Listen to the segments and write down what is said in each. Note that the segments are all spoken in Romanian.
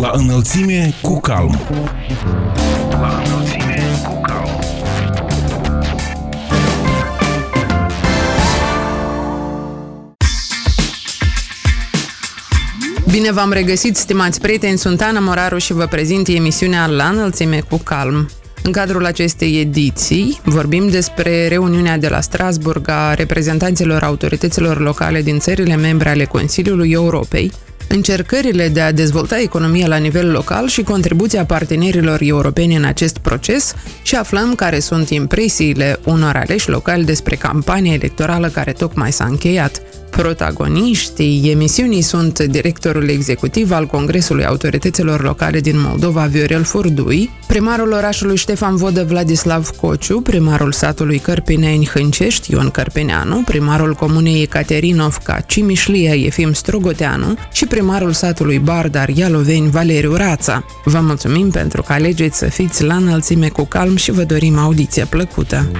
La înălțime cu calm. La înălțime cu calm. Bine v-am regăsit, stimați prieteni, sunt Ana Moraru și vă prezint emisiunea La înălțime cu calm. În cadrul acestei ediții vorbim despre reuniunea de la Strasburg a reprezentanților autorităților locale din țările membre ale Consiliului Europei, încercările de a dezvolta economia la nivel local și contribuția partenerilor europeni în acest proces și aflăm care sunt impresiile unor aleși locali despre campania electorală care tocmai s-a încheiat. Protagoniștii emisiunii sunt directorul executiv al Congresului Autorităților Locale din Moldova, Viorel Furdui, primarul orașului Ștefan Vodă Vladislav Cociu, primarul satului Cărpineni Hâncești Ion Cărpineanu, primarul comunei Ecaterinovca Cimișlia Efim Strogoteanu și primarul satului Bardar Ialoveni Valeriu Rața. Vă mulțumim pentru că alegeți să fiți la înălțime cu calm și vă dorim audiție plăcută.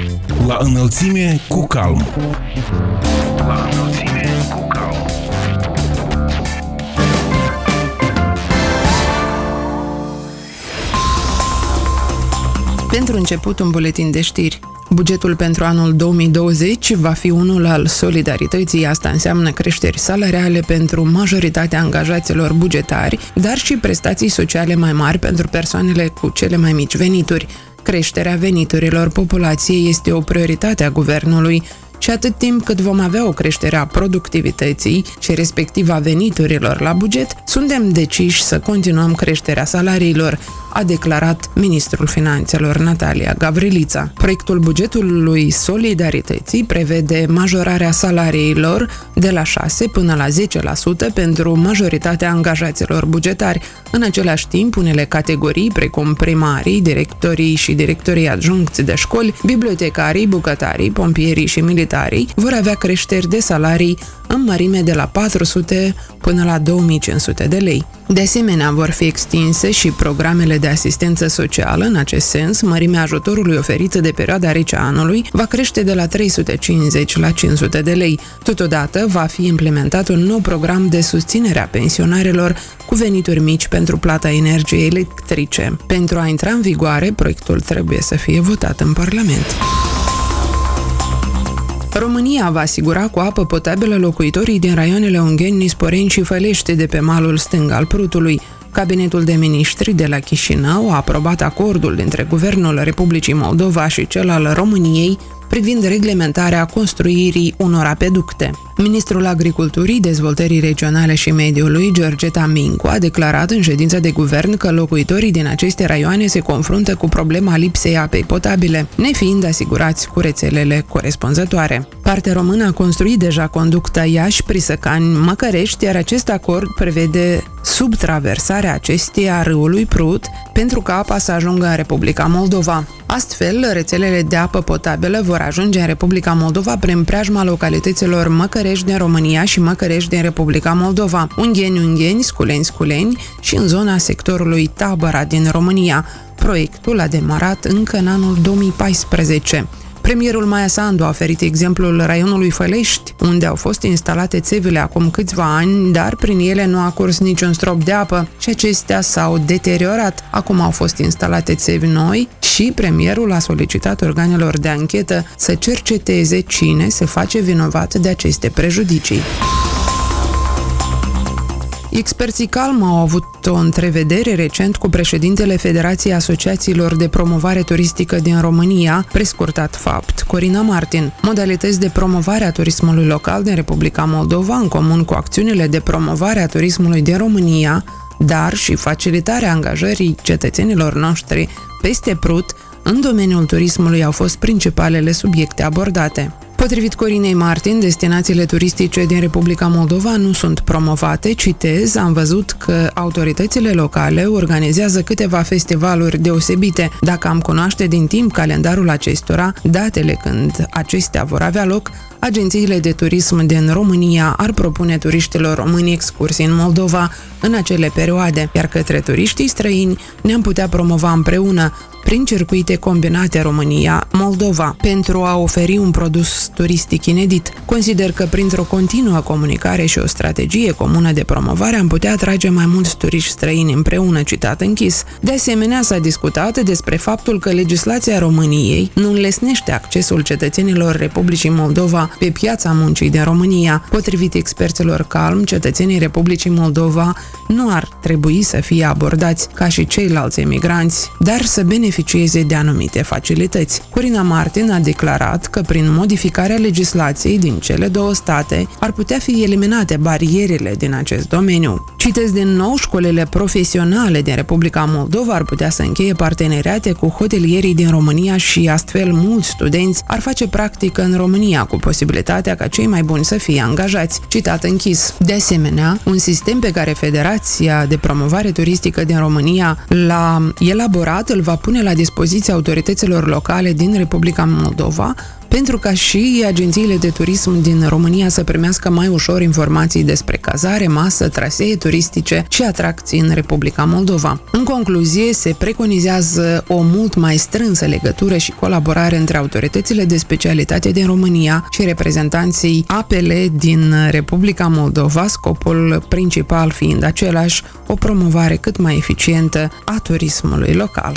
La înălțime cu calm. La înălțime Pentru început, un buletin de știri. Bugetul pentru anul 2020 va fi unul al solidarității, asta înseamnă creșteri salariale pentru majoritatea angajaților bugetari, dar și prestații sociale mai mari pentru persoanele cu cele mai mici venituri. Creșterea veniturilor populației este o prioritate a guvernului, și atât timp cât vom avea o creștere a productivității și respectiv a veniturilor la buget, suntem deciși să continuăm creșterea salariilor, a declarat ministrul finanțelor Natalia Gavrilița. Proiectul bugetului Solidarității prevede majorarea salariilor de la 6 până la 10% pentru majoritatea angajaților bugetari. În același timp, unele categorii, precum primarii, directorii și directorii adjuncți de școli, bibliotecarii, bucătarii, pompierii și militarii, vor avea creșteri de salarii în mărime de la 400 până la 2500 de lei. De asemenea, vor fi extinse și programele de asistență socială. În acest sens, mărimea ajutorului oferit de perioada rece a anului va crește de la 350 la 500 de lei. Totodată, va fi implementat un nou program de susținere a pensionarilor cu venituri mici pentru plata energiei electrice. Pentru a intra în vigoare, proiectul trebuie să fie votat în Parlament. România va asigura cu apă potabilă locuitorii din raioanele Ungheni, Nisporeni și Fălești de pe malul stâng al Prutului. Cabinetul de ministri de la Chișinău a aprobat acordul dintre Guvernul Republicii Moldova și cel al României privind reglementarea construirii unor apeducte. Ministrul Agriculturii, Dezvoltării Regionale și Mediului, Georgeta Mincu, a declarat în ședința de guvern că locuitorii din aceste raioane se confruntă cu problema lipsei apei potabile, nefiind asigurați cu rețelele corespunzătoare. Partea română a construit deja conducta Iași-Prisăcani-Măcărești, iar acest acord prevede subtraversarea acesteia a râului Prut pentru ca apa să ajungă în Republica Moldova. Astfel, rețelele de apă potabilă vor ajunge în Republica Moldova prin preajma localităților Măcărești din România și Măcărești din Republica Moldova, Ungheni, Ungheni, Sculeni, Sculeni și în zona sectorului Tabăra din România. Proiectul a demarat încă în anul 2014. Premierul Maia Sandu a oferit exemplul raionului Fălești, unde au fost instalate țevile acum câțiva ani, dar prin ele nu a curs niciun strop de apă și acestea s-au deteriorat. Acum au fost instalate țevi noi și premierul a solicitat organelor de anchetă să cerceteze cine se face vinovat de aceste prejudicii. Experții Calm au avut o întrevedere recent cu președintele Federației Asociațiilor de Promovare Turistică din România, prescurtat FAPT, Corina Martin. Modalități de promovare a turismului local din Republica Moldova, în comun cu acțiunile de promovare a turismului din România, dar și facilitarea angajării cetățenilor noștri peste Prut, în domeniul turismului au fost principalele subiecte abordate. Potrivit Corinei Martin, destinațiile turistice din Republica Moldova nu sunt promovate. Citez, am văzut că autoritățile locale organizează câteva festivaluri deosebite. Dacă am cunoaște din timp calendarul acestora, datele când acestea vor avea loc, agențiile de turism din România ar propune turiștilor români excursii în Moldova în acele perioade, iar către turiștii străini ne-am putea promova împreună prin circuite combinate România-Moldova pentru a oferi un produs turistic inedit. Consider că printr-o continuă comunicare și o strategie comună de promovare am putea atrage mai mulți turiști străini împreună, citat închis. De asemenea, s-a discutat despre faptul că legislația României nu înlesnește accesul cetățenilor Republicii Moldova pe piața muncii din România. Potrivit experților calm, cetățenii Republicii Moldova nu ar trebui să fie abordați ca și ceilalți emigranți, dar să beneficieze beneficieze de anumite facilități. Corina Martin a declarat că prin modificarea legislației din cele două state ar putea fi eliminate barierele din acest domeniu. Citesc din nou, școlile profesionale din Republica Moldova ar putea să încheie parteneriate cu hotelierii din România și astfel mulți studenți ar face practică în România cu posibilitatea ca cei mai buni să fie angajați. Citat închis. De asemenea, un sistem pe care Federația de Promovare Turistică din România l-a elaborat îl va pune la dispoziția autorităților locale din Republica Moldova pentru ca și agențiile de turism din România să primească mai ușor informații despre cazare, masă, trasee turistice și atracții în Republica Moldova. În concluzie, se preconizează o mult mai strânsă legătură și colaborare între autoritățile de specialitate din România și reprezentanții apele din Republica Moldova, scopul principal fiind același, o promovare cât mai eficientă a turismului local.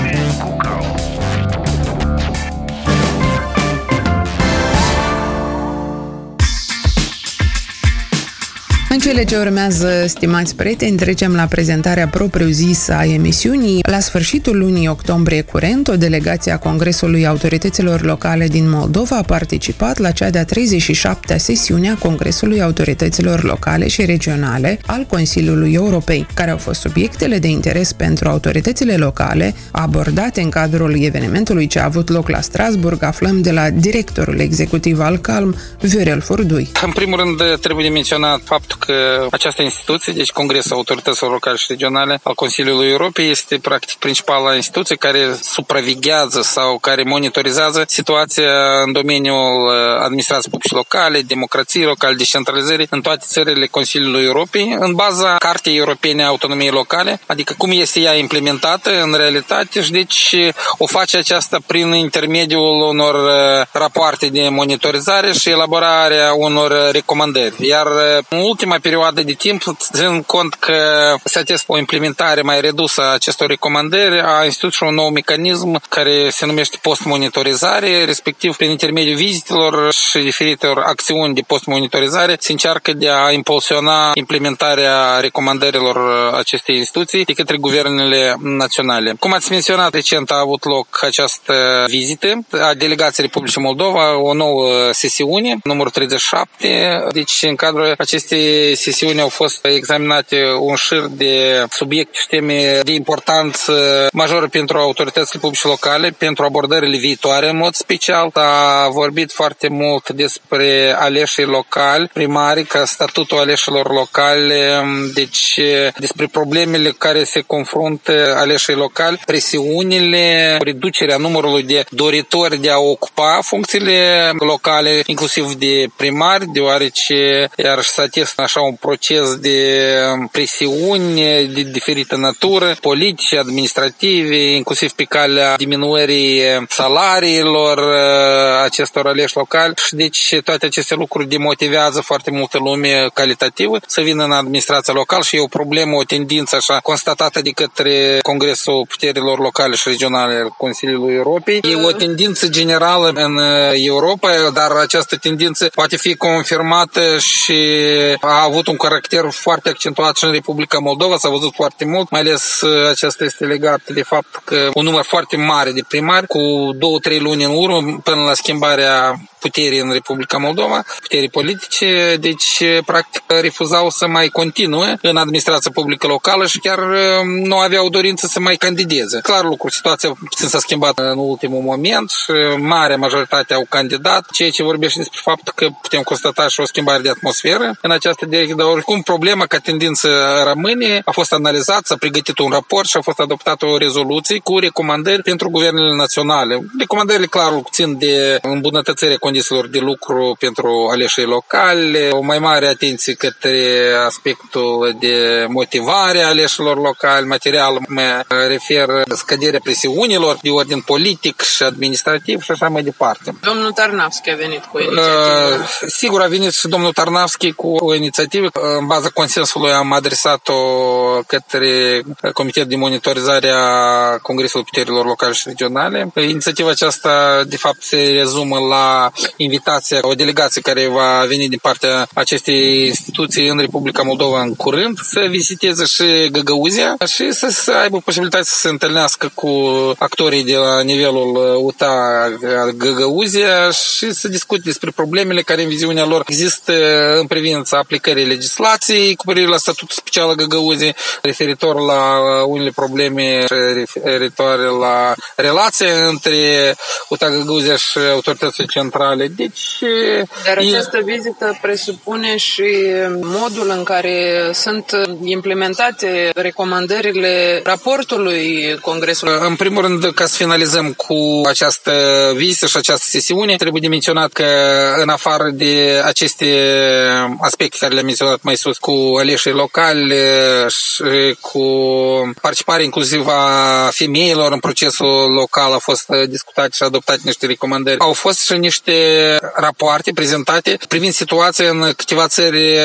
În cele ce urmează, stimați prieteni, trecem la prezentarea propriu-zisă a emisiunii. La sfârșitul lunii octombrie curent, o delegație a Congresului Autorităților Locale din Moldova a participat la cea de-a 37-a sesiune a Congresului Autorităților Locale și Regionale al Consiliului Europei, care au fost subiectele de interes pentru autoritățile locale abordate în cadrul evenimentului ce a avut loc la Strasburg, aflăm de la directorul executiv al CALM, Viorel Furdui. În primul rând, trebuie de menționat faptul că această instituție, deci Congresul Autorităților Locale și Regionale al Consiliului Europei, este practic principala instituție care supraveghează sau care monitorizează situația în domeniul uh, administrației publice locale, democrației locale, descentralizării în toate țările Consiliului Europei, în baza Cartei Europene a Autonomiei Locale, adică cum este ea implementată în realitate și deci o face aceasta prin intermediul unor uh, rapoarte de monitorizare și elaborarea unor recomandări. Iar uh, în ultima ultima perioadă de timp, ținând cont că se atestă o implementare mai redusă a acestor recomandări, a instituit și un nou mecanism care se numește post-monitorizare, respectiv prin intermediul vizitelor și diferitelor acțiuni de post-monitorizare se încearcă de a impulsiona implementarea recomandărilor acestei instituții de către guvernele naționale. Cum ați menționat, recent a avut loc această vizită a delegației Republicii Moldova, o nouă sesiune, numărul 37, deci în cadrul acestei sesiuni au fost examinate un șir de subiecte și teme de importanță majoră pentru autoritățile publice locale, pentru abordările viitoare în mod special. A vorbit foarte mult despre aleșii locali, primari, ca statutul aleșilor locale, deci despre problemele cu care se confruntă aleșii locali, presiunile, reducerea numărului de doritori de a ocupa funcțiile locale, inclusiv de primari, deoarece iar s-a așa un proces de presiuni de diferită natură, politice, administrative, inclusiv pe calea diminuării salariilor uh, acestor aleși locali și deci toate aceste lucruri demotivează foarte multă lume calitativă să vină în administrația locală și e o problemă, o tendință așa constatată de către Congresul Puterilor Locale și Regionale al Consiliului Europei. E o tendință generală în Europa, dar această tendință poate fi confirmată și a avut un caracter foarte accentuat și în Republica Moldova, s-a văzut foarte mult, mai ales uh, acesta este legat de fapt că un număr foarte mare de primari, cu două, trei luni în urmă, până la schimbarea puterii în Republica Moldova, puterii politice, deci practic refuzau să mai continue în administrația publică locală și chiar nu aveau dorință să mai candideze. Clar lucru, situația puțin s-a schimbat în ultimul moment și marea majoritate au candidat, ceea ce vorbește despre faptul că putem constata și o schimbare de atmosferă în această direcție, dar oricum problema ca tendință rămâne, a fost analizat, s-a pregătit un raport și a fost adoptată o rezoluție cu recomandări pentru guvernele naționale. Recomandările, clar, țin de îmbunătățirea condițiilor de lucru pentru aleșii locale, o mai mare atenție către aspectul de motivare a aleșilor locali, material, mă refer scăderea presiunilor de ordin politic și administrativ și așa mai departe. Domnul Tarnavski a venit cu o inițiativă. Uh, sigur, a venit și domnul Tarnavski cu o inițiativă. În baza consensului am adresat-o către Comitetul de Monitorizare a Congresului Puterilor Locale și Regionale. Inițiativa aceasta, de fapt, se rezumă la invitația, o delegație care va veni din partea acestei instituții în Republica Moldova în curând, să viziteze și Găgăuzia și să, să aibă posibilitatea să se întâlnească cu actorii de la nivelul UTA Găgăuzia și să discute despre problemele care în viziunea lor există în privința aplicării legislației cu privire la statutul special al Găgăuziei, referitor la unele probleme referitoare la relația între UTA Găgăuzia și autoritățile centrale. Deci, Dar această e... vizită presupune și modul în care sunt implementate recomandările raportului Congresului. În primul rând, ca să finalizăm cu această vizită și această sesiune, trebuie de menționat că în afară de aceste aspecte care le-am menționat mai sus, cu aleșii locali și cu participarea inclusiv a femeilor în procesul local, a fost discutat și adoptat niște recomandări. Au fost și niște rapoarte prezentate privind situația în câteva țări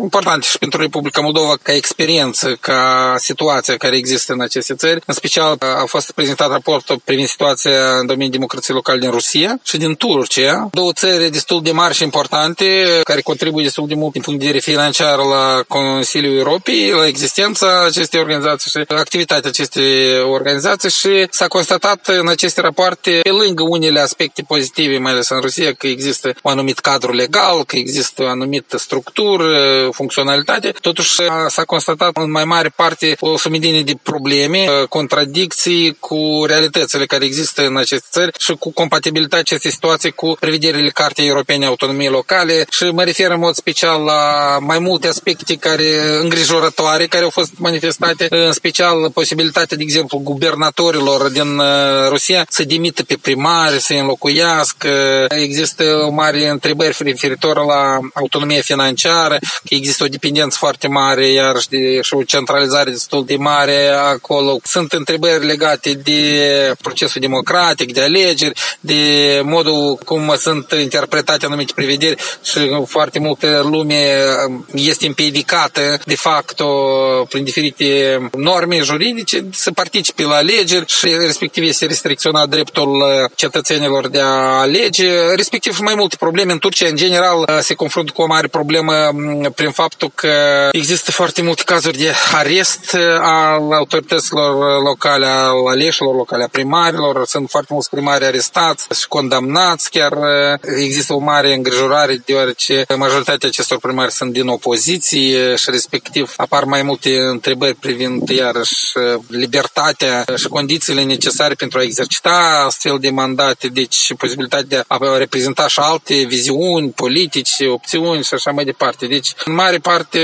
importante și pentru Republica Moldova ca experiență, ca situația care există în aceste țări. În special a fost prezentat raportul privind situația în domeniul democrației locale din Rusia și din Turcia. Două țări destul de mari și importante care contribuie destul de mult din punct de vedere financiar la Consiliul Europei, la existența acestei organizații și activitatea acestei organizații și s-a constatat în aceste rapoarte, pe lângă unele aspecte pozitive, mai ales în Rusia, că există un anumit cadru legal, că există o anumită structură, funcționalitate, totuși s-a constatat în mai mare parte o sumedenie de probleme, contradicții cu realitățile care există în aceste țări și cu compatibilitatea acestei situații cu prevederile Cartei Europene Autonomiei Locale și mă refer în mod special la mai multe aspecte care îngrijorătoare care au fost manifestate, în special posibilitatea, de exemplu, gubernatorilor din Rusia să dimită pe primari, să înlocuiască. Există o mare întrebări referitor la autonomia financiară, că există o dependență foarte mare, iarăși de, și o centralizare destul de mare acolo. Sunt întrebări legate de procesul democratic, de alegeri, de modul cum sunt interpretate anumite prevederi și foarte multă lume este împiedicată de fapt prin diferite norme juridice să participe la alegeri și respectiv este restricționat dreptul cetățenilor de a alege, respectiv și mai multe probleme în Turcia în general se confruntă cu o mare problemă prin faptul că există foarte multe cazuri de arest al autorităților locale, al aleșilor locale, a primarilor, sunt foarte mulți primari arestați și condamnați, chiar există o mare îngrijorare deoarece majoritatea acestor primari sunt din opoziție și respectiv apar mai multe întrebări privind iarăși libertatea și condițiile necesare pentru a exercita astfel de mandate, deci posibilitatea de a reprezenta și alte viziuni politice, opțiuni și așa mai departe. Deci, în mare parte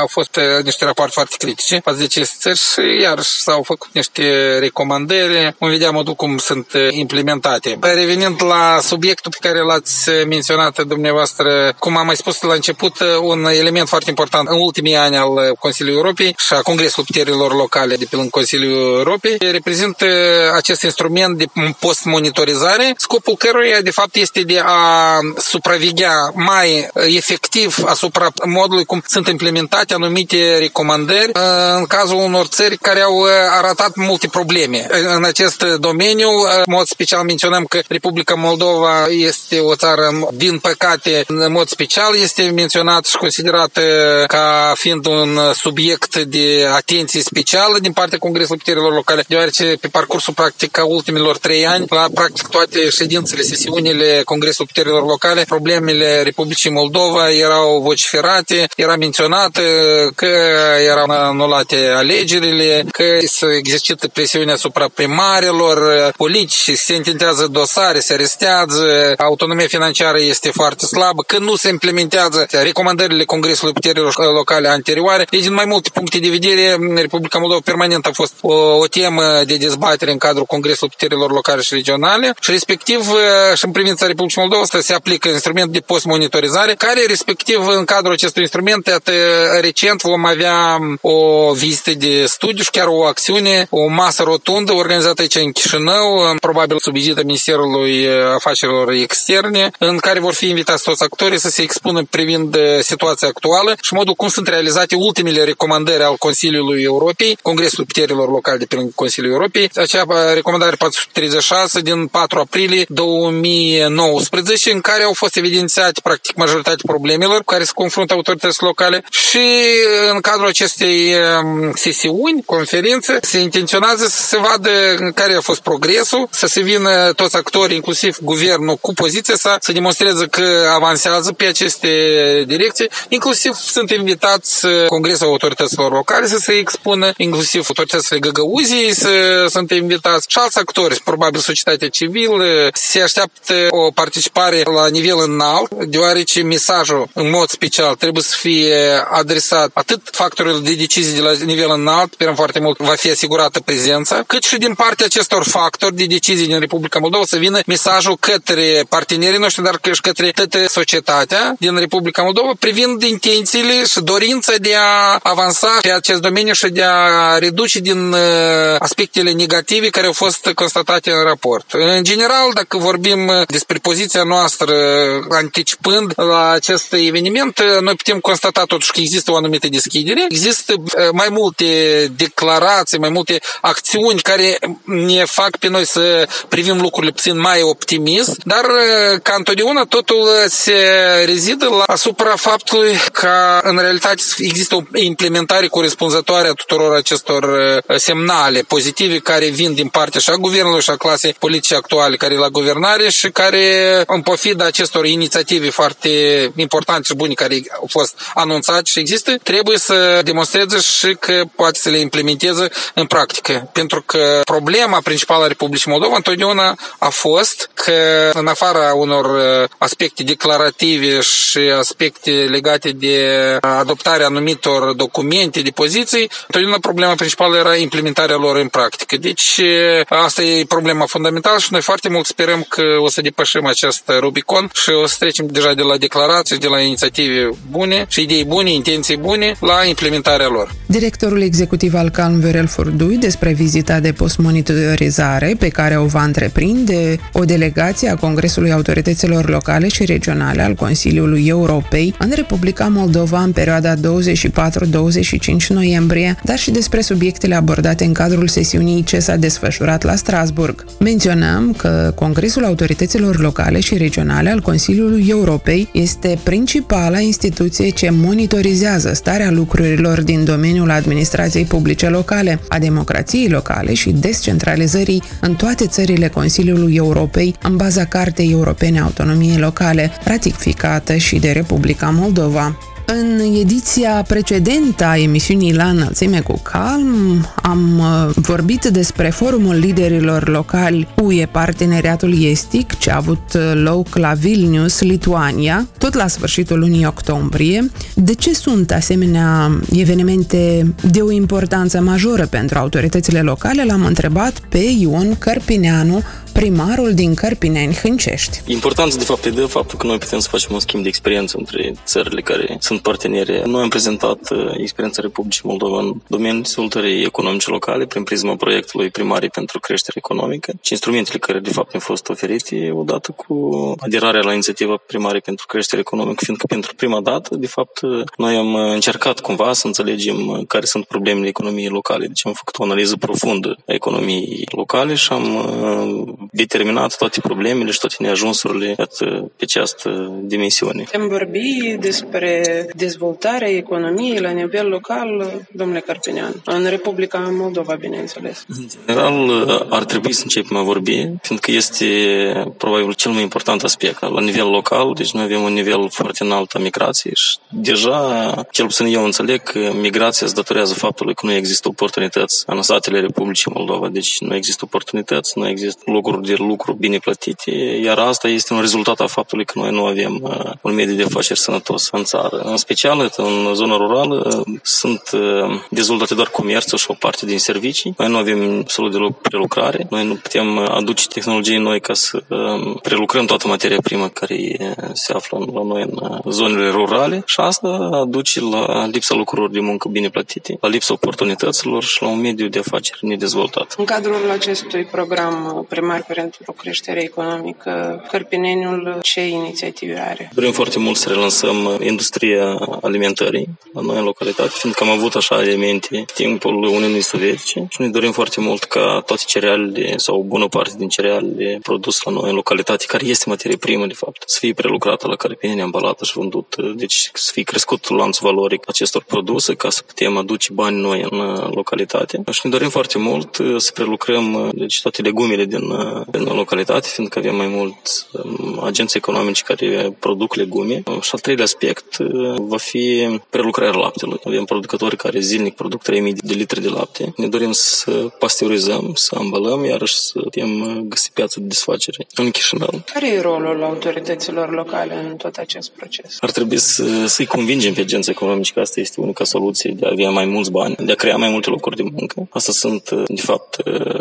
au fost niște rapoarte foarte critice față de aceste țări și iarăși s-au făcut niște recomandări. Vom vedea modul cum sunt implementate. Revenind la subiectul pe care l-ați menționat dumneavoastră, cum am mai spus la început, un element foarte important în ultimii ani al Consiliului Europei și a Congresului Puterilor Locale de pe lângă Consiliul Europei reprezintă acest instrument de post-monitorizare, scopul căruia de fapt este de a supraveghea mai efectiv asupra modului cum sunt implementate anumite recomandări în cazul unor țări care au arătat multe probleme. În acest domeniu, în mod special menționăm că Republica Moldova este o țară, din păcate, în mod special este menționat și considerat ca fiind un subiect de atenție specială din partea Congresului Puterilor Locale, deoarece pe parcursul practic a ultimilor trei ani, la practic toate ședințele, sesiunile Congresul Puterilor Locale, problemele Republicii Moldova erau vociferate, era menționat că erau anulate alegerile, că se exercită presiune asupra primarilor, politici, se intentează dosare, se arestează, autonomia financiară este foarte slabă, că nu se implementează recomandările Congresului Puterilor Locale anterioare. Deci, din mai multe puncte de vedere, Republica Moldova permanent a fost o, o temă de dezbatere în cadrul Congresului Puterilor Locale și Regionale și respectiv și în privința Republicii Moldova se aplică instrument de post-monitorizare, care respectiv în cadrul acestui instrument, iată, recent vom avea o vizită de studiu și chiar o acțiune, o masă rotundă organizată aici în Chișinău, probabil sub egida Ministerului Afacerilor Externe, în care vor fi invitați toți actorii să se expună privind situația actuală și modul cum sunt realizate ultimele recomandări al Consiliului Europei, Congresul Puterilor Locale de pe Consiliul Europei, acea recomandare 436 din 4 aprilie 2019, în care au fost evidențiate practic majoritatea problemelor cu care se confruntă autoritățile locale și în cadrul acestei um, sesiuni, conferințe, se intenționează să se vadă care a fost progresul, să se vină toți actorii, inclusiv guvernul, cu poziția sa, să demonstreze că avansează pe aceste direcții. Inclusiv sunt invitați uh, Congresul Autorităților Locale să se expună, inclusiv autoritățile Găgăuzii să sunt invitați și alți actori, probabil societatea civilă. Se așteaptă o participare la nivel înalt, deoarece mesajul în mod special trebuie să fie adresat atât factorilor de decizii de la nivel înalt, sperăm foarte mult va fi asigurată prezența, cât și din partea acestor factori de decizii din Republica Moldova să vină mesajul către partenerii noștri, dar și către toată societatea din Republica Moldova privind intențiile și dorința de a avansa pe acest domeniu și de a reduce din uh, aspectele negative care au fost constatate în raport. În general, dacă vorbim despre poziția noastră anticipând la acest eveniment, noi putem constata totuși că există o anumită deschidere, există uh, mai multe declarații, mai multe acțiuni care ne fac pe noi să privim lucrurile puțin mai optimist, dar uh, ca întotdeauna totul se rezidă la asupra faptului că în realitate există o implementare corespunzătoare a tuturor acestor uh, semnale pozitive care vin din partea și a guvernului și a clasei politice actuale care e la guvernare și care în pofida acestor inițiative foarte importante și bune care au fost anunțate și există, trebuie să demonstreze și că poate să le implementeze în practică. Pentru că problema principală a Republicii Moldova întotdeauna a fost că în afara unor uh, aspecte declarative și aspecte legate de adoptarea anumitor documente, de poziții, întotdeauna problema principală era implementarea lor în practică. Deci uh, asta e problema fundamentală și noi foarte mult sperăm că o să depășim acest Rubicon și o să trecem deja de la declarații, de la inițiative bune și idei bune, intenții bune, la implementarea lor. Directorul executiv al CALM, Viorel Furdui, despre vizita de postmonitorizare pe care o va întreprinde o delegație a Congresului Autorităților Locale și Regionale al Consiliului Europei în Republica Moldova în perioada 24-25 noiembrie, dar și despre subiectele abordate în cadrul sesiunii ce s-a desfășurat la Strasburg. Menționăm că Congresul Autorităților Locale și Regionale al Consiliului Europei este principala instituție ce monitorizează starea lucrurilor din domeniul administrației publice locale, a democrației locale și descentralizării în toate țările Consiliului Europei în baza Cartei Europene Autonomiei Locale, ratificată și de Republica Moldova. În ediția precedentă a emisiunii La Înălțime cu Calm am uh, vorbit despre forumul liderilor locali UE Parteneriatul Estic, ce a avut uh, loc la Vilnius, Lituania, tot la sfârșitul lunii octombrie. De ce sunt asemenea evenimente de o importanță majoră pentru autoritățile locale? L-am întrebat pe Ion Cărpineanu, primarul din Cărpineni Hâncești. Important, de fapt, e de faptul că noi putem să facem un schimb de experiență între țările care sunt parteneri. Noi am prezentat uh, experiența Republicii Moldova în domeniul dezvoltării economice locale prin prisma proiectului Primarii pentru creștere economică și instrumentele care, de fapt, ne-au fost oferite odată cu aderarea la inițiativa Primarii pentru creștere economică, fiindcă pentru prima dată, de fapt, noi am încercat cumva să înțelegem care sunt problemele economiei locale. Deci am făcut o analiză profundă a economiei locale și am uh, determinat toate problemele și toate neajunsurile iată, pe această dimensiune. Am vorbi despre dezvoltarea economiei la nivel local, domnule Carpinean, în Republica Moldova, bineînțeles. În general, ar trebui să începem a vorbi, pentru că este probabil cel mai important aspect. La nivel local, deci noi avem un nivel foarte înalt a migrației și deja, cel puțin eu înțeleg că migrația se datorează faptului că nu există oportunități în statele Republicii Moldova. Deci nu există oportunități, nu există locuri de lucru bine plătite, iar asta este un rezultat al faptului că noi nu avem uh, un mediu de afaceri sănătos în țară. În special, în zona rurală, sunt uh, dezvoltate doar comerțul și o parte din servicii. Noi nu avem absolut deloc prelucrare. Noi nu putem aduce tehnologii noi ca să um, prelucrăm toată materia primă care se află la noi în zonele rurale și asta aduce la lipsa lucrurilor de muncă bine plătite, la lipsa oportunităților și la un mediu de afaceri nedezvoltat. În cadrul acestui program primar pentru creștere economică, Cărpineniul ce inițiative are? Vrem foarte mult să relansăm industria alimentării la noi în localitate, fiindcă am avut așa elemente timpul Uniunii Sovietice și ne dorim foarte mult ca toate cerealele sau o bună parte din cerealele produse la noi în localitate, care este materie primă de fapt, să fie prelucrată la Carpineni, ambalată și vândut, deci să fie crescut lanțul valoric acestor produse ca să putem aduce bani noi în uh, localitate. Și ne dorim foarte mult uh, să prelucrăm uh, deci toate legumele din, din localitate, fiindcă avem mai mulți um, agenți economici care produc legume. Și al treilea aspect va fi prelucrarea laptelui. Avem producători care zilnic produc 3000 de litri de lapte. Ne dorim să pasteurizăm, să ambalăm, iarăși să putem găsi piață de desfacere în Chișinău. Care e rolul autorităților locale în tot acest proces? Ar trebui să, să-i convingem pe agenții economici că asta este unica soluție de a avea mai mulți bani, de a crea mai multe locuri de muncă. Asta sunt, de fapt,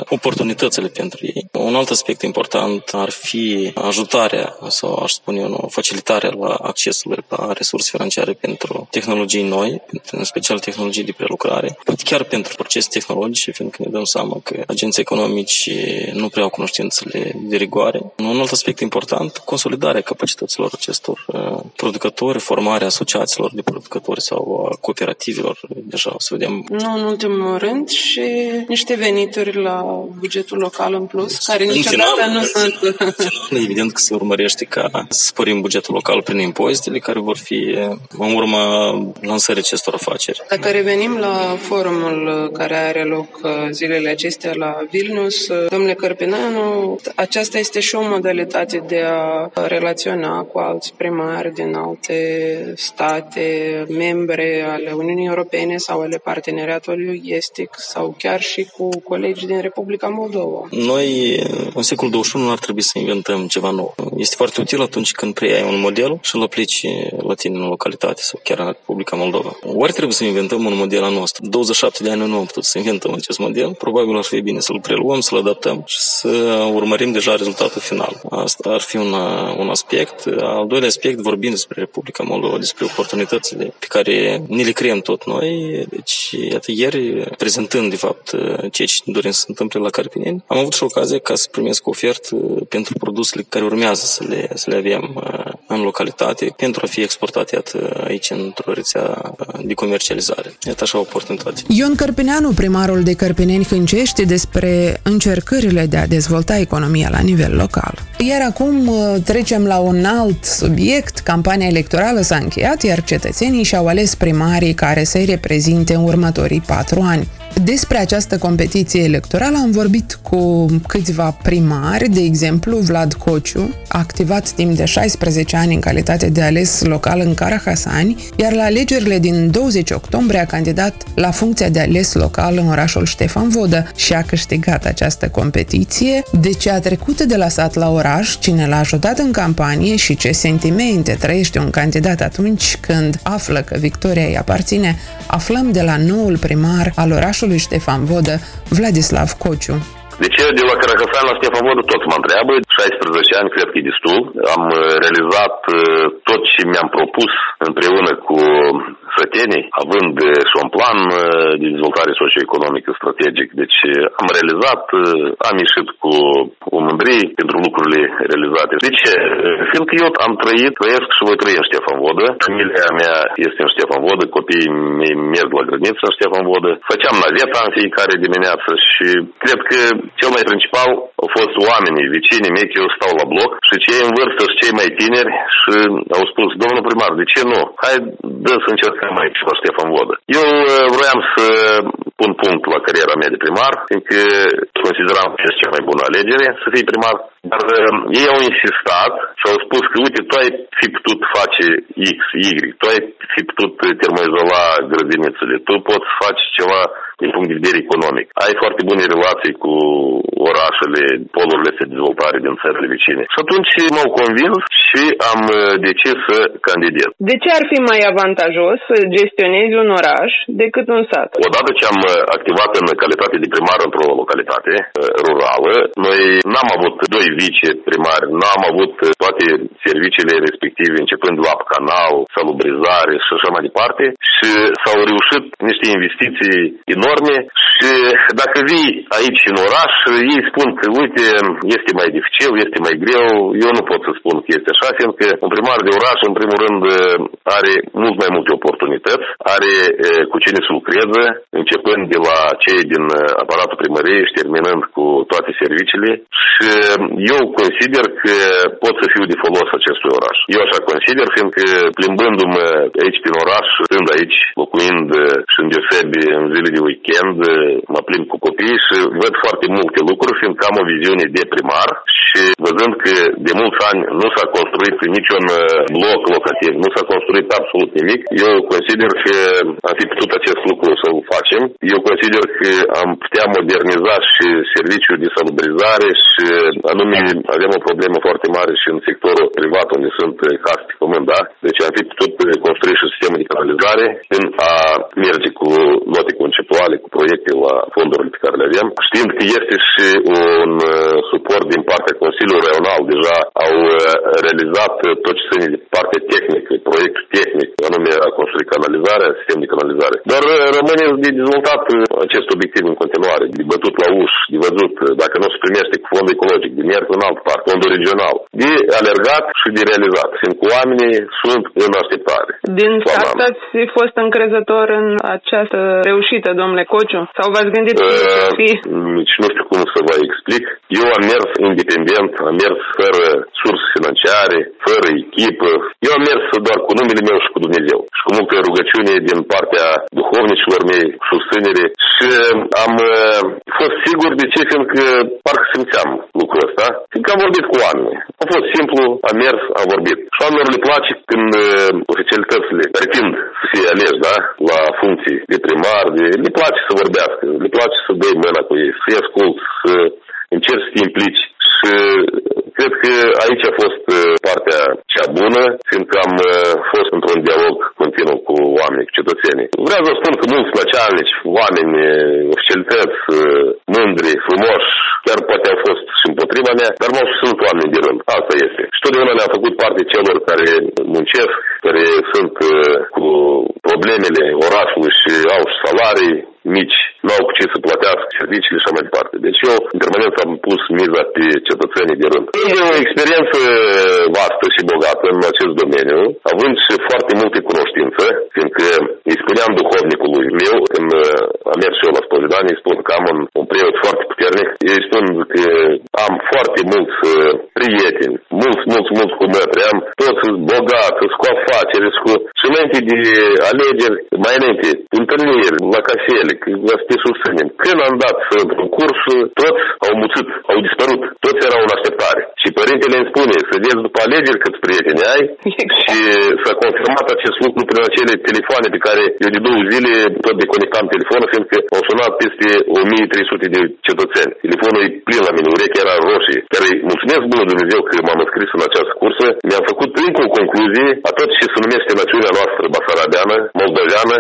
oportunitățile pentru ei. Un alt aspect important ar fi ajutarea sau, aș spune eu, facilitarea la accesul la resurse financiare pentru tehnologii noi, în special tehnologii de prelucrare, poate chiar pentru procese tehnologice, fiindcă ne dăm seama că agenții economici nu prea au cunoștințele de rigoare. Un alt aspect important, consolidarea capacităților acestor uh, producători, formarea asociațiilor de producători sau a cooperativelor, deja o să vedem. Nu în ultimul rând și niște venituri la bugetul local în plus, care niciodată nu sunt... Evident că se urmărește ca să sporim bugetul local prin impozitele care vor fi în urma lansării acestor afaceri. Dacă revenim la forumul care are loc uh, zilele acestea la Vilnius, uh, domnule Cărpinanu, aceasta este și o modalitate de a relaționa cu alți primari din alte state, membre ale Uniunii Europene sau ale parteneriatului estic sau chiar și cu colegi din Republica Moldova. Noi, în secolul 21, ar trebui să inventăm ceva nou. Este foarte util atunci când preiai un model și îl aplici la tine în localitate sau chiar în Republica Moldova. Ori trebuie să inventăm un model al nostru. 27 de ani nu am putut să inventăm acest model. Probabil ar fi bine să-l preluăm, să-l adaptăm și să urmărim deja rezultatul final. Asta ar fi un, un aspect. Al doilea aspect, vorbim despre Republica Moldova, despre oportunitățile pe care ne le creăm tot noi. Deci, iată, ieri, prezentând, de fapt, ceea ce dorim să se întâmple la Carpineni, am avut și ocazia ca să primesc o ofertă pentru produsele care urmează să le, să le avem în localitate pentru a fi exportate iată, aici într-o rețea de comercializare. Iată așa o oportunitate. Ion Cărpineanu, primarul de Cărpineni, hâncește despre încercările de a dezvolta economia la nivel local. Iar acum uh, trecem la un alt subiect. Campania electorală s-a încheiat, iar cetățenii și-au ales primarii care să-i reprezinte în următorii patru ani. Despre această competiție electorală am vorbit cu câțiva primari, de exemplu Vlad Cociu, activat timp de 16 ani în calitate de ales local în Carahasani, iar la alegerile din 20 octombrie a candidat la funcția de ales local în orașul Ștefan Vodă și a câștigat această competiție. De ce a trecut de la sat la oraș, cine l-a ajutat în campanie și ce sentimente trăiește un candidat atunci când află că victoria îi aparține, aflăm de la noul primar al orașului orașului Ștefan Vodă, Vladislav Cociu. De ce de la Caracasan la Ștefan Vodă tot mă întreabă. 16 ani cred că e destul. Am uh, realizat uh, tot ce mi-am propus împreună cu sătenii, având și un plan de dezvoltare socioeconomică strategic. Deci am realizat, am ieșit cu o mândrie pentru lucrurile realizate. De ce? Fiindcă eu am trăit, trăiesc și voi trăi în Ștefan Vodă. Familia mea este în Ștefan Vodă, copiii mei merg la grădiniță în Ștefan Vodă. Făceam naveta în fiecare dimineață și cred că cel mai principal au fost oamenii, vecinii mei, că eu stau la bloc și cei în vârstă și cei mai tineri și au spus, domnul primar, de ce nu? Hai, dă să încercăm aici la Ștefan Vodă. Eu vroiam să pun punct la cariera mea de primar, fiindcă consideram că este cea mai bună alegere să fii primar, dar uh, ei au insistat și au spus că, uite, tu ai fi putut face X, Y, tu ai fi putut termoizola grădinițele, tu poți face ceva din punct de vedere economic. Ai foarte bune relații cu orașele, polurile de dezvoltare din țările vecine. Și atunci m-au convins și am uh, decis să candidez. De ce ar fi mai avantajos să gestionezi un oraș decât un sat? Odată ce am uh, activat în calitate de primar într-o localitate uh, rurală, noi n-am avut doi vice-primari, n-am avut toate serviciile respective, începând la canal, salubrizare și așa mai departe, și s-au reușit niște investiții enorme și dacă vii aici în oraș, ei spun că, uite, este mai dificil, este mai greu, eu nu pot să spun că este așa, fiindcă un primar de oraș, în primul rând, are mult mai multe oportunități, are cu cine să lucreze, începând de la cei din aparatul primăriei și terminând cu toate serviciile și eu consider că pot să fiu de folos acestui oraș. Eu așa consider, fiindcă plimbându-mă aici prin oraș, stând aici, locuind și în deosebi în zile de weekend, mă plimb cu copii și văd foarte multe lucruri, fiindcă am o viziune de primar și văzând că de mulți ani nu s-a construit niciun bloc locativ, nu s-a construit absolut nimic, eu consider că am fi putut acest lucru să-l facem. Eu consider că am putea moderniza și serviciul de salubrizare și anume avem o problemă foarte mare și în sectorul privat unde sunt case pe pământ, da? Deci am fi putut construi și sistemul de canalizare în a merge cu note conceptuale, cu proiecte la fondurile pe care le avem, știind că este și un suport din partea Consiliului Regional. Deja au realizat tot ce ține de partea tehnică, proiectul tehnic, anume a construi canalizarea, sistem de canalizare. Dar rămâne de dezvoltat acest obiectiv în continuare, de bătut la uș, de văzut dacă nu se primește cu fondul ecologic, de mers în altă parte, fondul regional, de alergat și de realizat, fiindcă oamenii sunt în așteptare. Din start ați fost încrezător în această reușită, domnule Cociu? Sau v-ați gândit uh, să fi? Nici nu știu cum să vă explic. Eu am mers independent, am mers fără surse financiare, fără echipă. Eu am mers doar cu numele meu și cu Dumnezeu. Și cu multă rugăciune din partea duhovnicilor mei, susținere. Și am uh, fost sigur de ce, fiindcă parcă simțeam lucrul ăsta. Fiindcă am vorbit cu oameni. A fost simplu, am mers, am vorbit. Și oamenilor le place când uh, oficialitățile pretind să fie aleși, da? La funcții de primar, de... le place să vorbească, le place să dai mâna cu ei, să-i ascult, să încerci să te implici. Și cred că aici a fost partea cea bună, fiindcă am fost într-un dialog continuu cu oamenii, cu cetățenii. Vreau să spun că mulți plăcealnici, oameni, oficialități, mândri, frumoși, chiar poate au fost și împotriva mea, dar m-au susținut oameni de rând. Asta este. Și totdeauna le-am făcut parte celor care muncesc, care sunt cu problemele orașului și au salarii mici, nu au cu ce să plătească serviciile și așa mai departe. Deci eu, în permanent, am pus miza pe cetățenii de rând. E o experiență vastă și bogată în acest domeniu, având și foarte multe cunoștințe, fiindcă îi spuneam duhovnicului meu, când am mers și eu la spovedanie, îi spun că am un, un preot foarte puternic, îi spun că am foarte mulți prieteni, mulți, mulți, mulți cu mătri, am toți bogați, cu afaceri, cu... Și înainte de alegeri, mai înainte, întâlniri, la cafele, că vă să te susținem. Când am dat într-un curs, toți au muțit, au dispărut, toți erau în așteptare. Și părintele îmi spune, să vezi după alegeri câți prieteni ai exact. și s-a confirmat acest lucru prin acele telefoane pe care eu de două zile tot deconectam telefonul, fiindcă au sunat peste 1300 de cetățeni. Telefonul e plin la mine, urechea era roșie. Dar îi mulțumesc bună Dumnezeu că m-am înscris în această cursă. Mi-am făcut încă o concluzie a tot ce se numește națiunea noastră basarabeană, moldoveană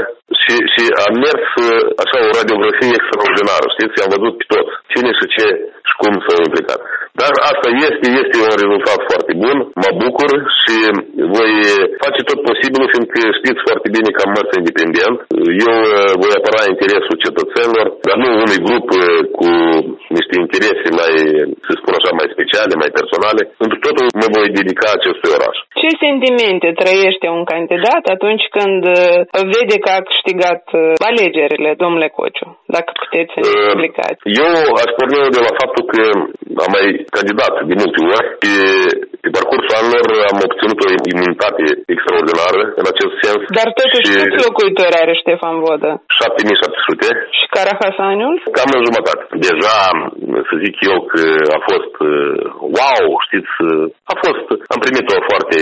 și Și, și am mers așa o radiografie extraordinară, știți? Am văzut pe toți, cine și ce și cum s-au implicat. Dar asta este, este un rezultat foarte bun, mă bucur și voi face tot posibilul, fiindcă știți foarte bine că am mers independent. Eu voi apăra interesul cetățenilor, dar nu unui grup cu niște interese mai, să spun așa, mai speciale, mai personale. Pentru totul mă voi dedica acestui oraș. Ce sentimente trăiește un candidat atunci când vede că a câștigat alegerile, domnule Cociu? Dacă puteți să ne explicați. Eu aș porni de la faptul că am mai candidat de multe ori. Pe, pe parcursul anilor am obținut o imunitate extraordinară în acest sens. Dar totuși și... câți locuitori are Ștefan Vodă? 7700. Și Carahasaniul? Cam în jumătate. Deja, să zic eu că a fost wow, știți, a fost, am primit-o foarte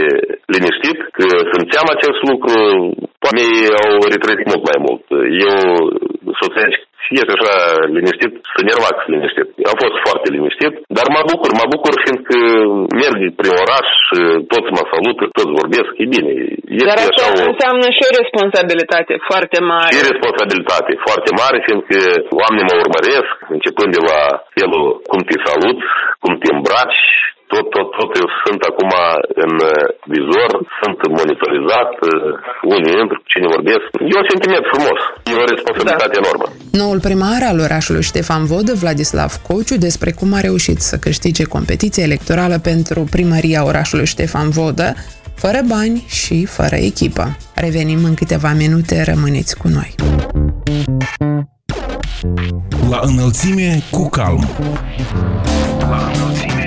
liniștit, că simțeam acest lucru, oamenii au retrăit mult mai mult. Eu, soția fie așa liniștit, să nervați liniștit. Am fost foarte liniștit, dar mă bucur, mă bucur fiindcă merg prin oraș, toți mă salută, toți vorbesc, e bine. Este dar asta așa o... înseamnă și o responsabilitate foarte mare. Și responsabilitate foarte mare, fiindcă oamenii mă urmăresc, începând de la felul cum te salut, cum te îmbraci, tot, tot, tot eu sunt acum în vizor, sunt monitorizat, unii intru, cine vorbesc. E un sentiment frumos, e o responsabilitate da. enormă. Noul primar al orașului Ștefan Vodă, Vladislav Cociu, despre cum a reușit să câștige competiția electorală pentru primăria orașului Ștefan Vodă, fără bani și fără echipă. Revenim în câteva minute, rămâneți cu noi. La înălțime cu calm. La înălțime.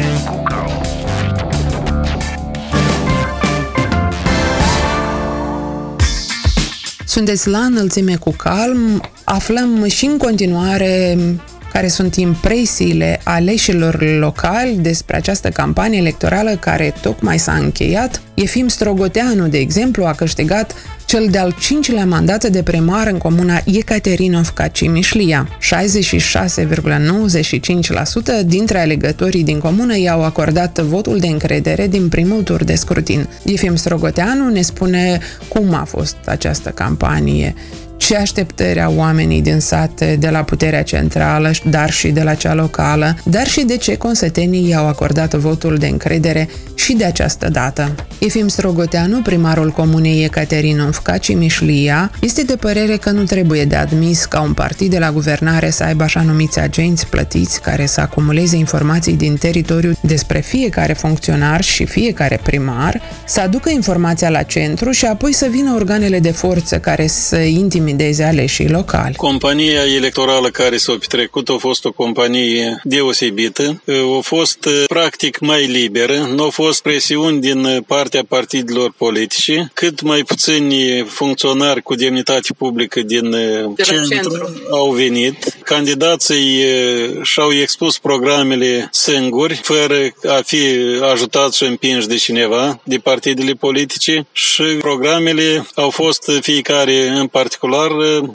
Sunteți la înălțime cu calm, aflăm și în continuare care sunt impresiile aleșilor locali despre această campanie electorală care tocmai s-a încheiat. Efim Strogoteanu, de exemplu, a câștigat cel de-al cincilea mandat de primar în comuna Ecaterinov Cimișlia. 66,95% dintre alegătorii din comună i-au acordat votul de încredere din primul tur de scrutin. Efim Strogoteanu ne spune cum a fost această campanie ce așteptări au oamenii din sate de la puterea centrală, dar și de la cea locală, dar și de ce consătenii i-au acordat votul de încredere și de această dată. Efim Strogoteanu, primarul comunei Ecaterinov Cimișlia, este de părere că nu trebuie de admis ca un partid de la guvernare să aibă așa numiți agenți plătiți care să acumuleze informații din teritoriu despre fiecare funcționar și fiecare primar, să aducă informația la centru și apoi să vină organele de forță care să intimideze aleșii locali. Compania electorală care s-a petrecut a fost o companie deosebită, a fost practic mai liberă, nu a fost presiuni din partea partidelor politice, cât mai puțini funcționari cu demnitate publică din de centru, centru au venit. Candidații și-au expus programele singuri, fără a fi ajutați și împinși de cineva, de partidele politice și programele au fost fiecare în particular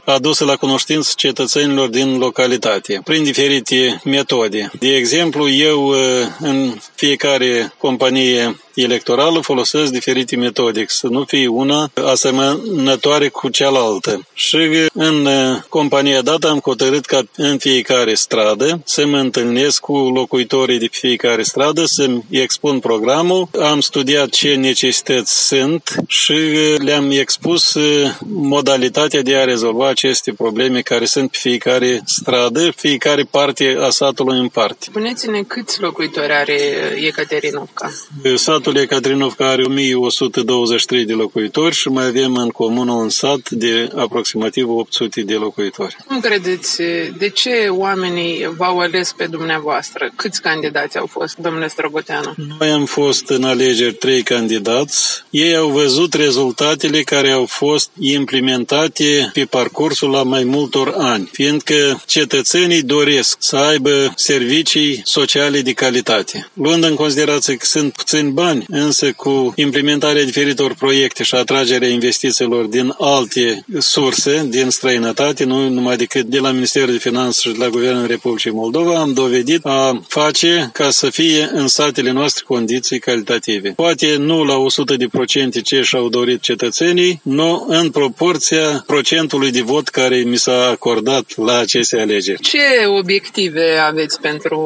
aduse la cunoștință cetățenilor din localitate, prin diferite metode. De exemplu, eu în fiecare companie electorală folosesc diferite metode, să nu fie una asemănătoare cu cealaltă. Și în uh, compania dată am hotărât ca în fiecare stradă să mă întâlnesc cu locuitorii de fiecare stradă, să-mi expun programul, am studiat ce necesități sunt și uh, le-am expus uh, modalitatea de a rezolva aceste probleme care sunt pe fiecare stradă, fiecare parte a satului în parte. Spuneți-ne câți locuitori are Ecaterinovca? Satul Satul Ecatrinovca are 1123 de locuitori și mai avem în comună un sat de aproximativ 800 de locuitori. Cum credeți, de ce oamenii v-au ales pe dumneavoastră? Câți candidați au fost, domnule Strogoteanu? Noi am fost în alegeri trei candidați. Ei au văzut rezultatele care au fost implementate pe parcursul la mai multor ani, fiindcă cetățenii doresc să aibă servicii sociale de calitate. Luând în considerație că sunt puțini bani bani, însă cu implementarea diferitor proiecte și atragerea investițiilor din alte surse, din străinătate, nu numai decât de la Ministerul de Finanțe și de la Guvernul Republicii Moldova, am dovedit a face ca să fie în satele noastre condiții calitative. Poate nu la 100 de procente ce și-au dorit cetățenii, nu în proporția procentului de vot care mi s-a acordat la aceste alegeri. Ce obiective aveți pentru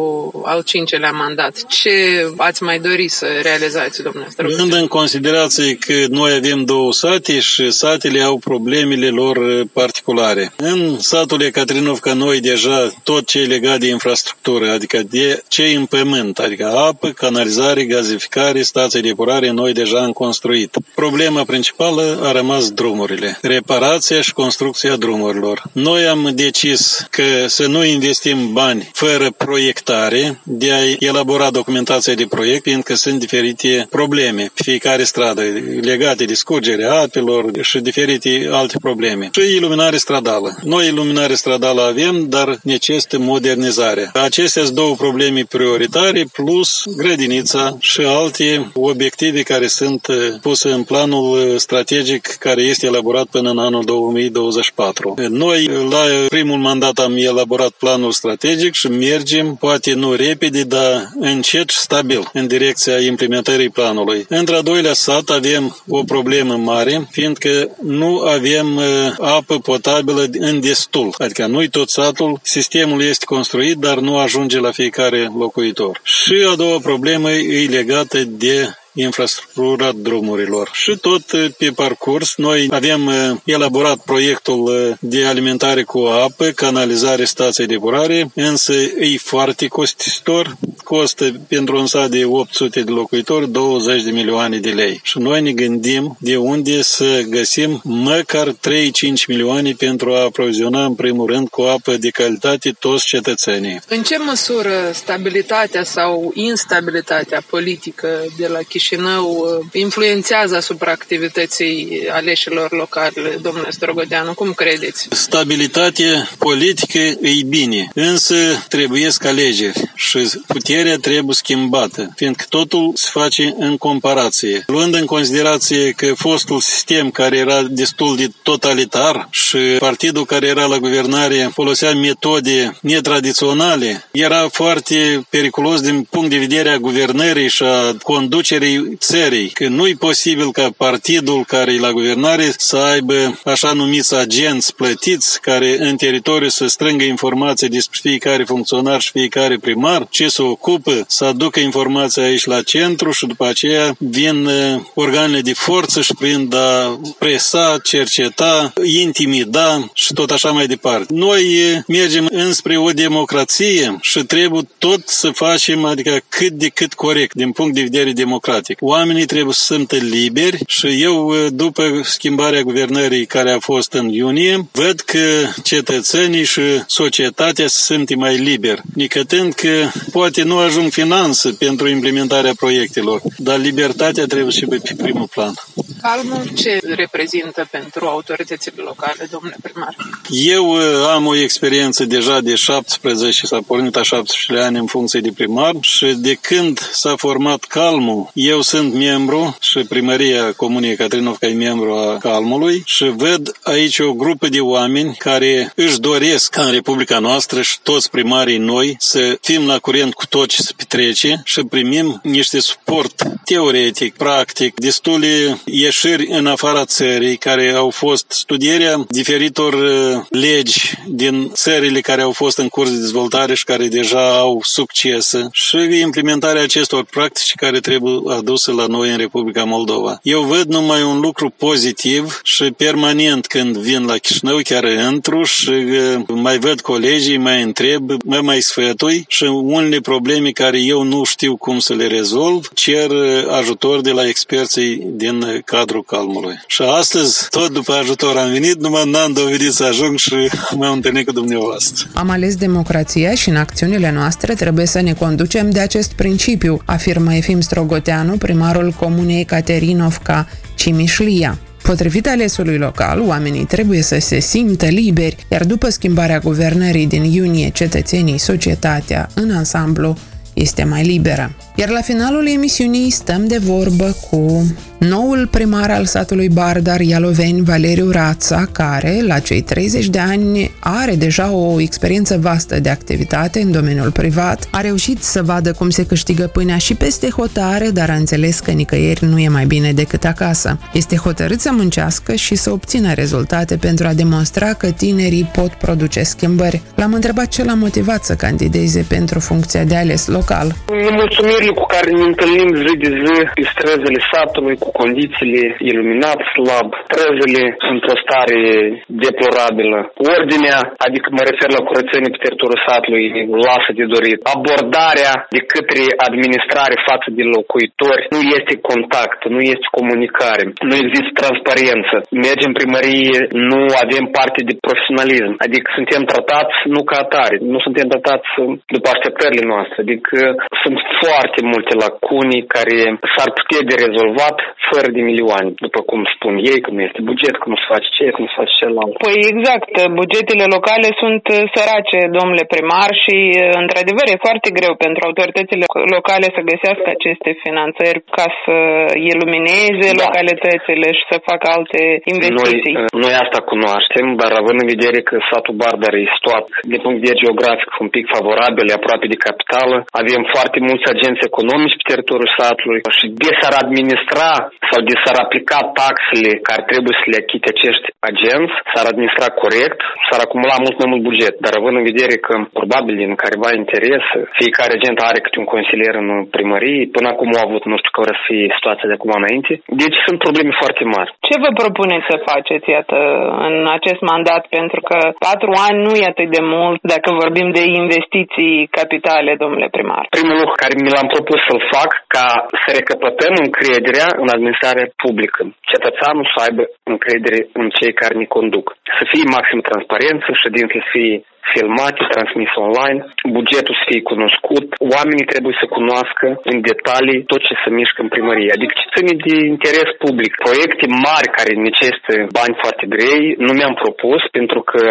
al cincelea mandat? Ce ați mai dori să realizați, domnule Luând în considerație că noi avem două sate și satele au problemele lor particulare. În satul Ecatrinovca noi deja tot ce e legat de infrastructură, adică de ce în pământ, adică apă, canalizare, gazificare, stații de epurare, noi deja am construit. Problema principală a rămas drumurile, reparația și construcția drumurilor. Noi am decis că să nu investim bani fără proiectare, de a elabora documentația de proiect, fiindcă sunt diferite probleme pe fiecare stradă, legate de scurgerea apelor și diferite alte probleme. Și iluminare stradală. Noi iluminare stradală avem, dar necesită modernizare. Acestea sunt două probleme prioritare, plus grădinița și alte obiective care sunt uh, puse în planul uh, strategic care este elaborat până în anul 2024. Noi, la primul mandat, am elaborat planul strategic și mergem, poate nu repede, dar încet și stabil, în direcția implementării planului. Într-a doilea sat avem o problemă mare, fiindcă nu avem uh, apă potabilă în destul. Adică nu tot satul, sistemul este construit, dar nu ajunge la fiecare locuitor. Și a doua problemă e legată de infrastructura drumurilor. Și tot pe parcurs noi avem elaborat proiectul de alimentare cu apă, canalizare, stație de burare, însă e foarte costisitor, costă pentru un sat de 800 de locuitori 20 de milioane de lei. Și noi ne gândim de unde să găsim măcar 3-5 milioane pentru a aproviziona în primul rând cu apă de calitate toți cetățenii. În ce măsură stabilitatea sau instabilitatea politică de la Chișinău Chișinău uh, influențează asupra activității aleșilor locale, domnule Strogodeanu? Cum credeți? Stabilitate politică e bine, însă trebuie să alegeri și puterea trebuie schimbată, fiindcă totul se face în comparație. Luând în considerație că fostul sistem care era destul de totalitar și partidul care era la guvernare folosea metode netradiționale, era foarte periculos din punct de vedere a guvernării și a conducerii țării, că nu e posibil ca partidul care e la guvernare să aibă așa numiți agenți plătiți care în teritoriu să strângă informații despre fiecare funcționar și fiecare primar, ce se ocupă, să aducă informația aici la centru și după aceea vin uh, organele de forță și prind a presa, cerceta, intimida și tot așa mai departe. Noi uh, mergem înspre o democrație și trebuie tot să facem, adică cât de cât corect din punct de vedere democratic democratic. Oamenii trebuie să sunt liberi și eu, după schimbarea guvernării care a fost în iunie, văd că cetățenii și societatea se simt mai liberi, nicătând că poate nu ajung finanțe pentru implementarea proiectelor, dar libertatea trebuie și pe primul plan. Calmul ce reprezintă pentru autoritățile locale, domnule primar? Eu uh, am o experiență deja de 17, s-a pornit a 17 ani în funcție de primar și de când s-a format Calmul, eu sunt membru și primăria Comunei Catrinovca e membru a Calmului și văd aici o grupă de oameni care își doresc ca în Republica noastră și toți primarii noi să fim la curent cu tot ce se petrece și primim niște suport teoretic, practic, destule ieșiri în afara țării care au fost studierea diferitor uh, legi din țările care au fost în curs de dezvoltare și care deja au succes. Și implementarea acestor practici care trebuie aduse la noi în Republica Moldova. Eu văd numai un lucru pozitiv și permanent când vin la Chișinău, chiar intru și uh, mai văd colegii, mai întreb, mă mai sfătui și unele probleme care eu nu știu cum să le rezolv, cer uh, ajutor de la experții din cadrul calmului. Și astăzi, tot după ajutor am venit, numai n-am dovedit să ajung și m-am întâlnit cu dumneavoastră. Am ales democrația și în acțiunile noastre trebuie să ne conducem de acest principiu, afirmă Efim Strogoteanu, primarul comunei Caterinovca, Cimișlia. Potrivit alesului local, oamenii trebuie să se simtă liberi, iar după schimbarea guvernării din iunie, cetățenii, societatea, în ansamblu, este mai liberă. Iar la finalul emisiunii stăm de vorbă cu noul primar al satului Bardar Ialoveni, Valeriu Rața, care, la cei 30 de ani, are deja o experiență vastă de activitate în domeniul privat, a reușit să vadă cum se câștigă pâinea și peste hotare, dar a înțeles că nicăieri nu e mai bine decât acasă. Este hotărât să muncească și să obțină rezultate pentru a demonstra că tinerii pot produce schimbări. L-am întrebat ce l-a motivat să candideze pentru funcția de ales local. Nemulțumirile cu care ne întâlnim zi de zi pe străzile satului, cu condițiile iluminat slab, străzile într-o stare deplorabilă. Ordinea, adică mă refer la curățenie pe teritoriul satului, lasă de dorit. Abordarea de către administrare față de locuitori nu este contact, nu este comunicare, nu există transparență. Mergem primărie, nu avem parte de profesionalism, adică suntem tratați nu ca atare, nu suntem tratați după așteptările noastre, adică sunt foarte multe lacuni care s-ar putea de rezolvat fără de milioane, după cum spun ei, că nu este buget, că nu se face ce, că nu se face celălalt. Păi exact, bugetele locale sunt uh, sărace, domnule primar, și uh, într-adevăr e foarte greu pentru autoritățile locale să găsească aceste finanțări ca să ilumineze da. localitățile și să facă alte investiții. Noi, uh, noi asta cunoaștem, dar având în vedere că satul Bardar e situat de punct de vedere geografic un pic favorabil, aproape de capitală, avem foarte mulți agenți economici pe teritoriul satului și de s-ar administra sau de s-ar aplica taxele care trebuie să le achite acești agenți, s-ar administra corect, s-ar acumula mult mai mult buget. Dar având în vedere că probabil din careva interes, fiecare agent are câte un consilier în primărie, până acum au avut, nu știu care să fie situația de acum înainte, deci sunt probleme foarte mari. Ce vă propuneți să faceți, iată, în acest mandat? Pentru că patru ani nu e atât de mult dacă vorbim de investiții capitale, domnule primar. Primul lucru care mi l-am propus să-l fac ca să recăpătăm încrederea în administrarea publică. Cetățeanul să aibă încredere în cei care ne conduc. Să fie maxim transparență, ședințele să fie filmate, transmise online, bugetul să fie cunoscut, oamenii trebuie să cunoască în detalii tot ce se mișcă în primărie, adică ce ține de interes public. Proiecte mari care necesită bani foarte grei nu mi-am propus pentru că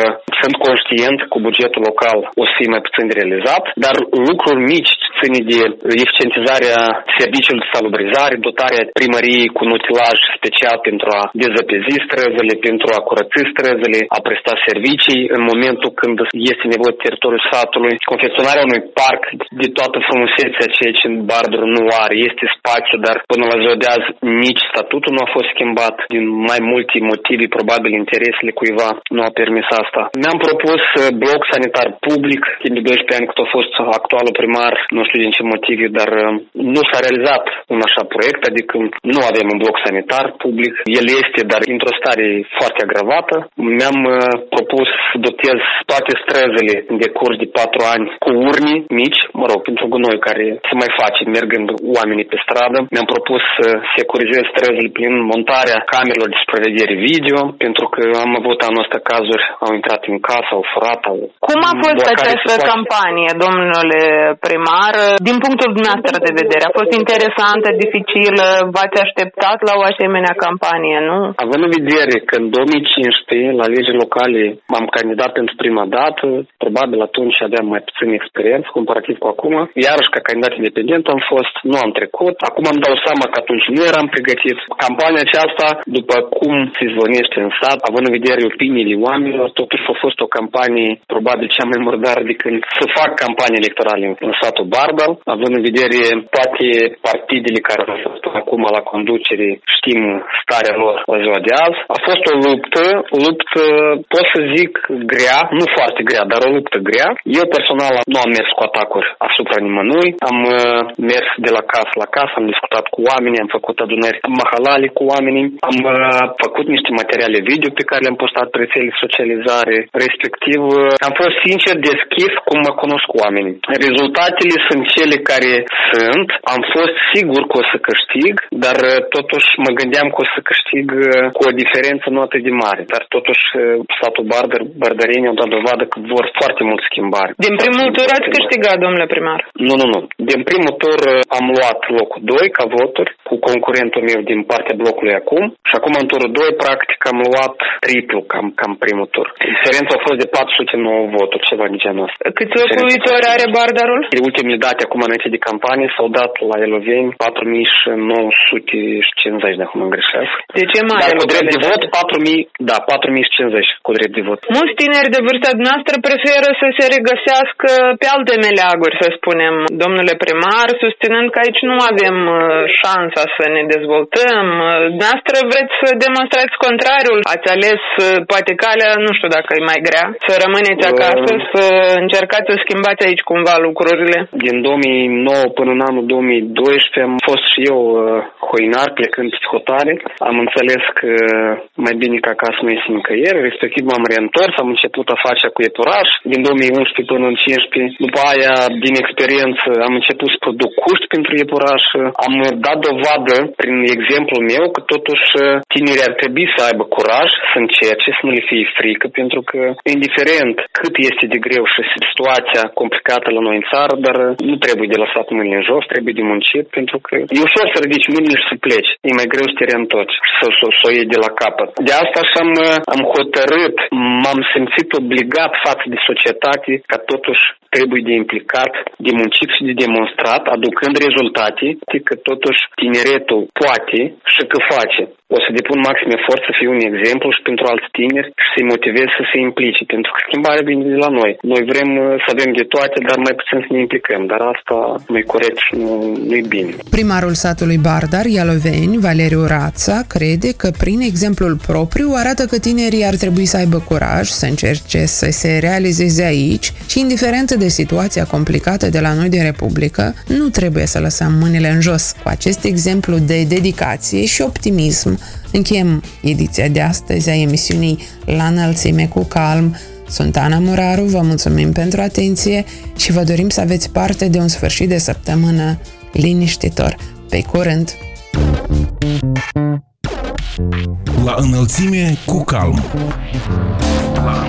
sunt conștient cu bugetul local o să fie mai puțin de realizat, dar lucruri mici ce ține de eficientizarea serviciului de salubrizare, dotarea primăriei cu un utilaj special pentru a dezăpezi străzile, pentru a curăți străzile, a presta servicii în momentul când este nevoie de teritoriul satului, confecționarea unui parc de toată frumusețea ceea ce în Bardur nu are. Este spațiu, dar până la ziua de azi nici statutul nu a fost schimbat. Din mai multe motive, probabil interesele cuiva nu a permis asta. Mi-am propus uh, bloc sanitar public, timp de 12 ani cât a fost actualul primar, nu știu din ce motive, dar uh, nu s-a realizat un așa proiect, adică nu avem un bloc sanitar public. El este, dar într-o stare foarte agravată. Mi-am uh, propus să dotez toate străzile în decurs de patru ani cu urni mici, mă rog, pentru gunoi care se mai face mergând oamenii pe stradă. Mi-am propus să securizez străzile prin montarea camerelor de supraveghere video, pentru că am avut anul ăsta cazuri, au intrat în casă, au furat, au... Cum a fost această campanie, domnule primar, din punctul dumneavoastră de vedere? A fost interesantă, dificilă? V-ați așteptat la o asemenea campanie, nu? Având în vedere că în 2015, la lege locale, m-am candidat pentru prima dată, probabil atunci aveam mai puțin experiență comparativ cu acum. Iarăși ca candidat independent am fost, nu am trecut. Acum îmi dau seama că atunci nu eram pregătit. Campania aceasta, după cum se zvonește în sat, având în vedere opiniile oamenilor, totuși a fost o campanie probabil cea mai murdară de când să fac campanie electorale în satul Barbal, având în vedere toate partidele care au fost acum la conducere, știm starea lor la ziua de azi. A fost o luptă, o luptă, pot să zic, grea, nu foarte grea, dar o luptă grea. Eu personal nu am mers cu atacuri asupra nimănui, am uh, mers de la casă la casă, am discutat cu oamenii, am făcut adunări mahalali cu oamenii, am uh, făcut niște materiale video pe care le-am postat pe rețele socializare, respectiv uh, am fost sincer deschis cum mă cunosc oamenii. Rezultatele sunt cele care sunt, am fost sigur că o să câștig, dar totuși mă gândeam că o să câștig cu o diferență nu atât de mare, dar totuși satul Bardar, Bardarenii au dat dovadă că vor foarte mult schimbare. Din primul tur ați câștigat, domnule primar? Nu, nu, nu. Din primul tur uh, am luat locul 2 ca voturi cu concurentul meu din partea blocului acum și acum în turul 2 practic am luat triplu cam, cam primul tur. Diferența a fost de 409 voturi, ceva de genul ăsta. Câți locuitori are Bardarul? De ultimele date acum înainte de campanie s-au dat la Eloveni 4950, dacă mă greșesc. De ce mai Dar cu drept de vot 4000, da, 4050 cu drept de vot. Mulți tineri de vârsta noastră preferă să se regăsească pe alte meleaguri, să spunem, domnule primar, susținând că aici nu avem uh, șansa să ne dezvoltăm. Noastră vreți să demonstrați contrariul. Ați ales uh, poate calea, nu știu dacă e mai grea, să rămâneți acasă, să încercați să schimbați aici cumva lucrurile. Din 2009 până în anul 2012 am fost și eu uh, hoinar plecând pe hotare. Am înțeles că mai bine ca acasă nu este nicăieri, respectiv m-am reîntors, am început afacerea cu epuraș din 2011 până în 2015. După aia, din experiență, am început să produc cuști pentru epuraș. Am dat dovadă prin exemplul meu că totuși tinerii ar trebui să aibă curaj, să încerce, să nu le fie frică, pentru că indiferent cât este de greu și situația complicată la noi în țară, dar nu trebuie de lăsat mâinile în jos, trebuie de muncit, pentru că e ușor să ridici mâinile și să pleci. E mai greu să te reîntorci, să, să, să o iei de la capăt. De asta și am, am hotărât, m-am simțit obligat față de societate ca totuși trebuie de implicat, de muncit și de demonstrat, aducând rezultate, că totuși tineretul poate și că face o să depun maxim efort să fiu un exemplu și pentru alți tineri și să-i motivez să se implice, pentru că schimbarea vine de la noi. Noi vrem uh, să avem de toate, dar mai puțin să ne implicăm, dar asta nu e corect și nu, nu e bine. Primarul satului Bardar, Ialoveni, Valeriu Rața, crede că prin exemplul propriu arată că tinerii ar trebui să aibă curaj, să încerce să se realizeze aici și indiferent de situația complicată de la noi din Republică, nu trebuie să lăsăm mâinile în jos. Cu acest exemplu de dedicație și optimism, Încheiem ediția de astăzi a emisiunii La înălțime cu calm. Sunt Ana Muraru, vă mulțumim pentru atenție și vă dorim să aveți parte de un sfârșit de săptămână liniștitor. Pe curând! La înălțime cu calm. La